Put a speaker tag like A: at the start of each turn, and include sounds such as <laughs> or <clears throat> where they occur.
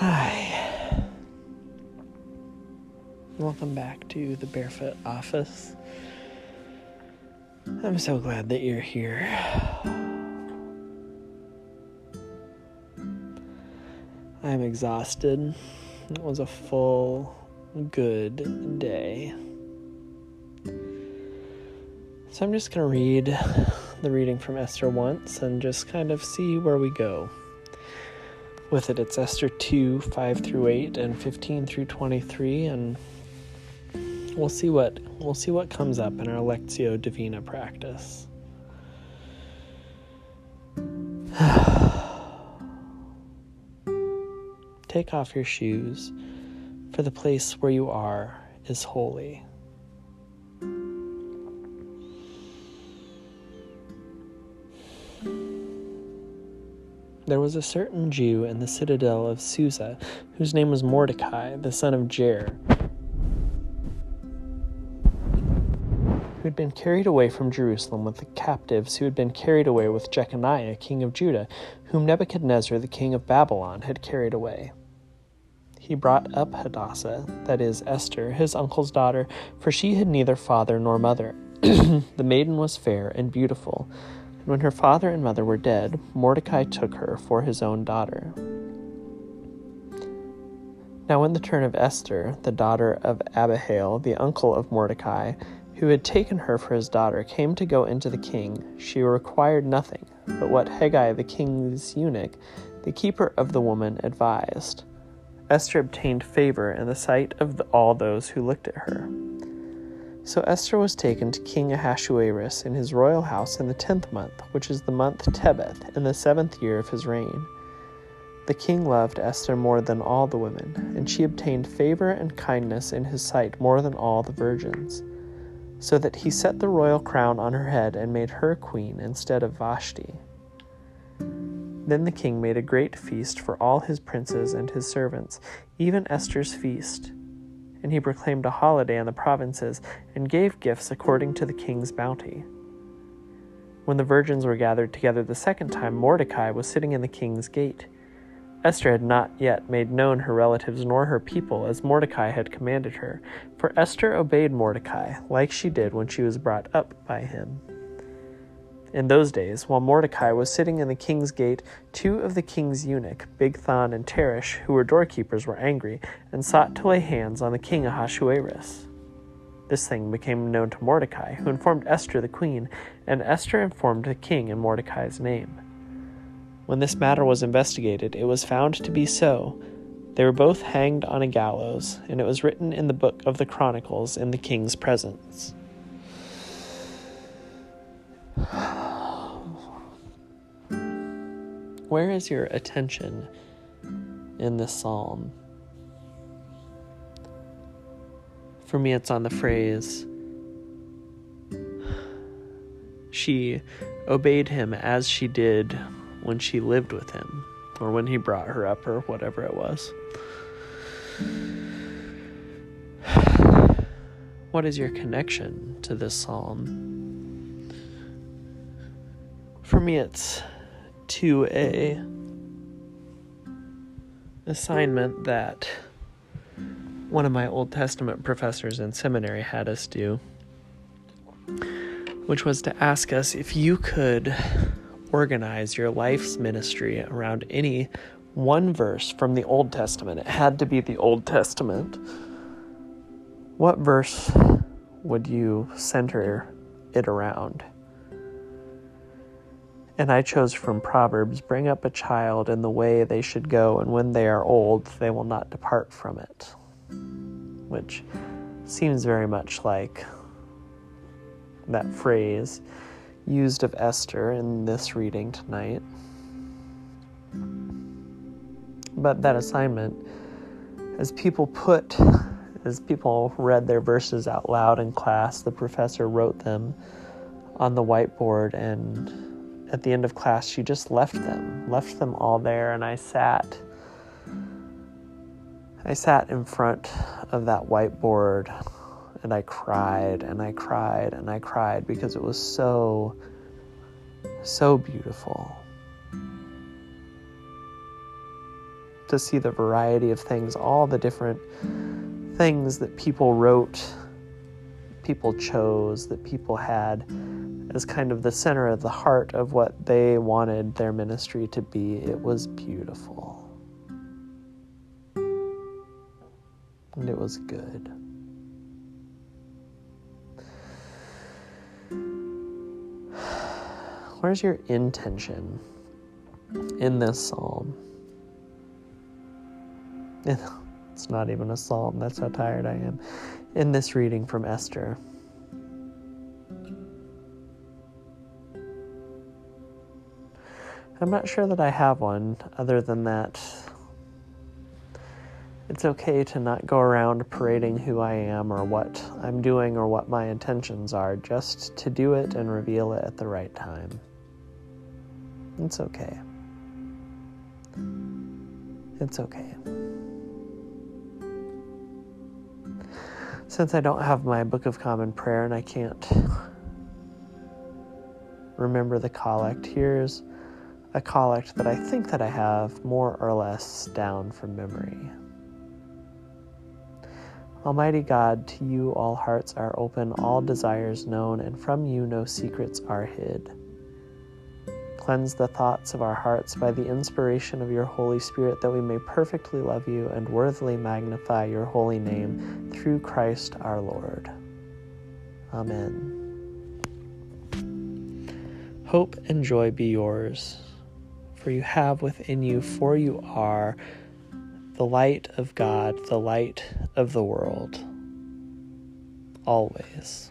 A: Hi. Welcome back to the Barefoot Office. I'm so glad that you're here. I'm exhausted. It was a full, good day. So I'm just going to read the reading from Esther once and just kind of see where we go. With it, it's Esther 2 5 through 8 and 15 through 23, and we'll see what we'll see what comes up in our Lectio Divina practice. <sighs> Take off your shoes, for the place where you are is holy. There was a certain Jew in the citadel of Susa, whose name was Mordecai, the son of Jair, who had been carried away from Jerusalem with the captives who had been carried away with Jeconiah, king of Judah, whom Nebuchadnezzar, the king of Babylon, had carried away. He brought up Hadassah, that is, Esther, his uncle's daughter, for she had neither father nor mother. <clears throat> the maiden was fair and beautiful when her father and mother were dead, Mordecai took her for his own daughter. Now, in the turn of Esther, the daughter of Abihail, the uncle of Mordecai, who had taken her for his daughter, came to go into the king, she required nothing but what Hegai, the king's eunuch, the keeper of the woman, advised. Esther obtained favor in the sight of all those who looked at her. So Esther was taken to King Ahasuerus in his royal house in the tenth month, which is the month Tebeth, in the seventh year of his reign. The king loved Esther more than all the women, and she obtained favor and kindness in his sight more than all the virgins, so that he set the royal crown on her head and made her queen instead of Vashti. Then the king made a great feast for all his princes and his servants, even Esther's feast and he proclaimed a holiday in the provinces, and gave gifts according to the king's bounty. When the virgins were gathered together the second time, Mordecai was sitting in the king's gate. Esther had not yet made known her relatives nor her people, as Mordecai had commanded her, for Esther obeyed Mordecai, like she did when she was brought up by him. In those days, while Mordecai was sitting in the king's gate, two of the king's eunuch, Bigthan and Teresh, who were doorkeepers, were angry and sought to lay hands on the king Ahasuerus. This thing became known to Mordecai, who informed Esther the queen, and Esther informed the king in Mordecai's name. When this matter was investigated, it was found to be so. They were both hanged on a gallows, and it was written in the book of the Chronicles in the king's presence. Where is your attention in this psalm? For me, it's on the phrase, she obeyed him as she did when she lived with him, or when he brought her up, or whatever it was. <sighs> What is your connection to this psalm? For me, it's to a assignment that one of my Old Testament professors in seminary had us do, which was to ask us if you could organize your life's ministry around any one verse from the Old Testament. It had to be the Old Testament. What verse would you center it around? And I chose from Proverbs Bring up a child in the way they should go, and when they are old, they will not depart from it. Which seems very much like that phrase used of Esther in this reading tonight. But that assignment, as people put, as people read their verses out loud in class, the professor wrote them on the whiteboard and at the end of class, she just left them, left them all there, and I sat. I sat in front of that whiteboard and I cried and I cried and I cried because it was so, so beautiful. to see the variety of things, all the different things that people wrote, people chose, that people had as kind of the center of the heart of what they wanted their ministry to be. It was beautiful. And it was good. <sighs> Where's your intention in this psalm? <laughs> It's not even a psalm, that's how tired I am. In this reading from Esther. I'm not sure that I have one, other than that it's okay to not go around parading who I am or what I'm doing or what my intentions are, just to do it and reveal it at the right time. It's okay. It's okay. Since I don't have my Book of Common Prayer and I can't remember the collect, here's a collect that I think that I have more or less down from memory. Almighty God, to you all hearts are open, all desires known, and from you no secrets are hid. Cleanse the thoughts of our hearts by the inspiration of your Holy Spirit, that we may perfectly love you and worthily magnify your holy name through Christ our Lord. Amen. Hope and joy be yours, for you have within you, for you are the light of God, the light of the world, always.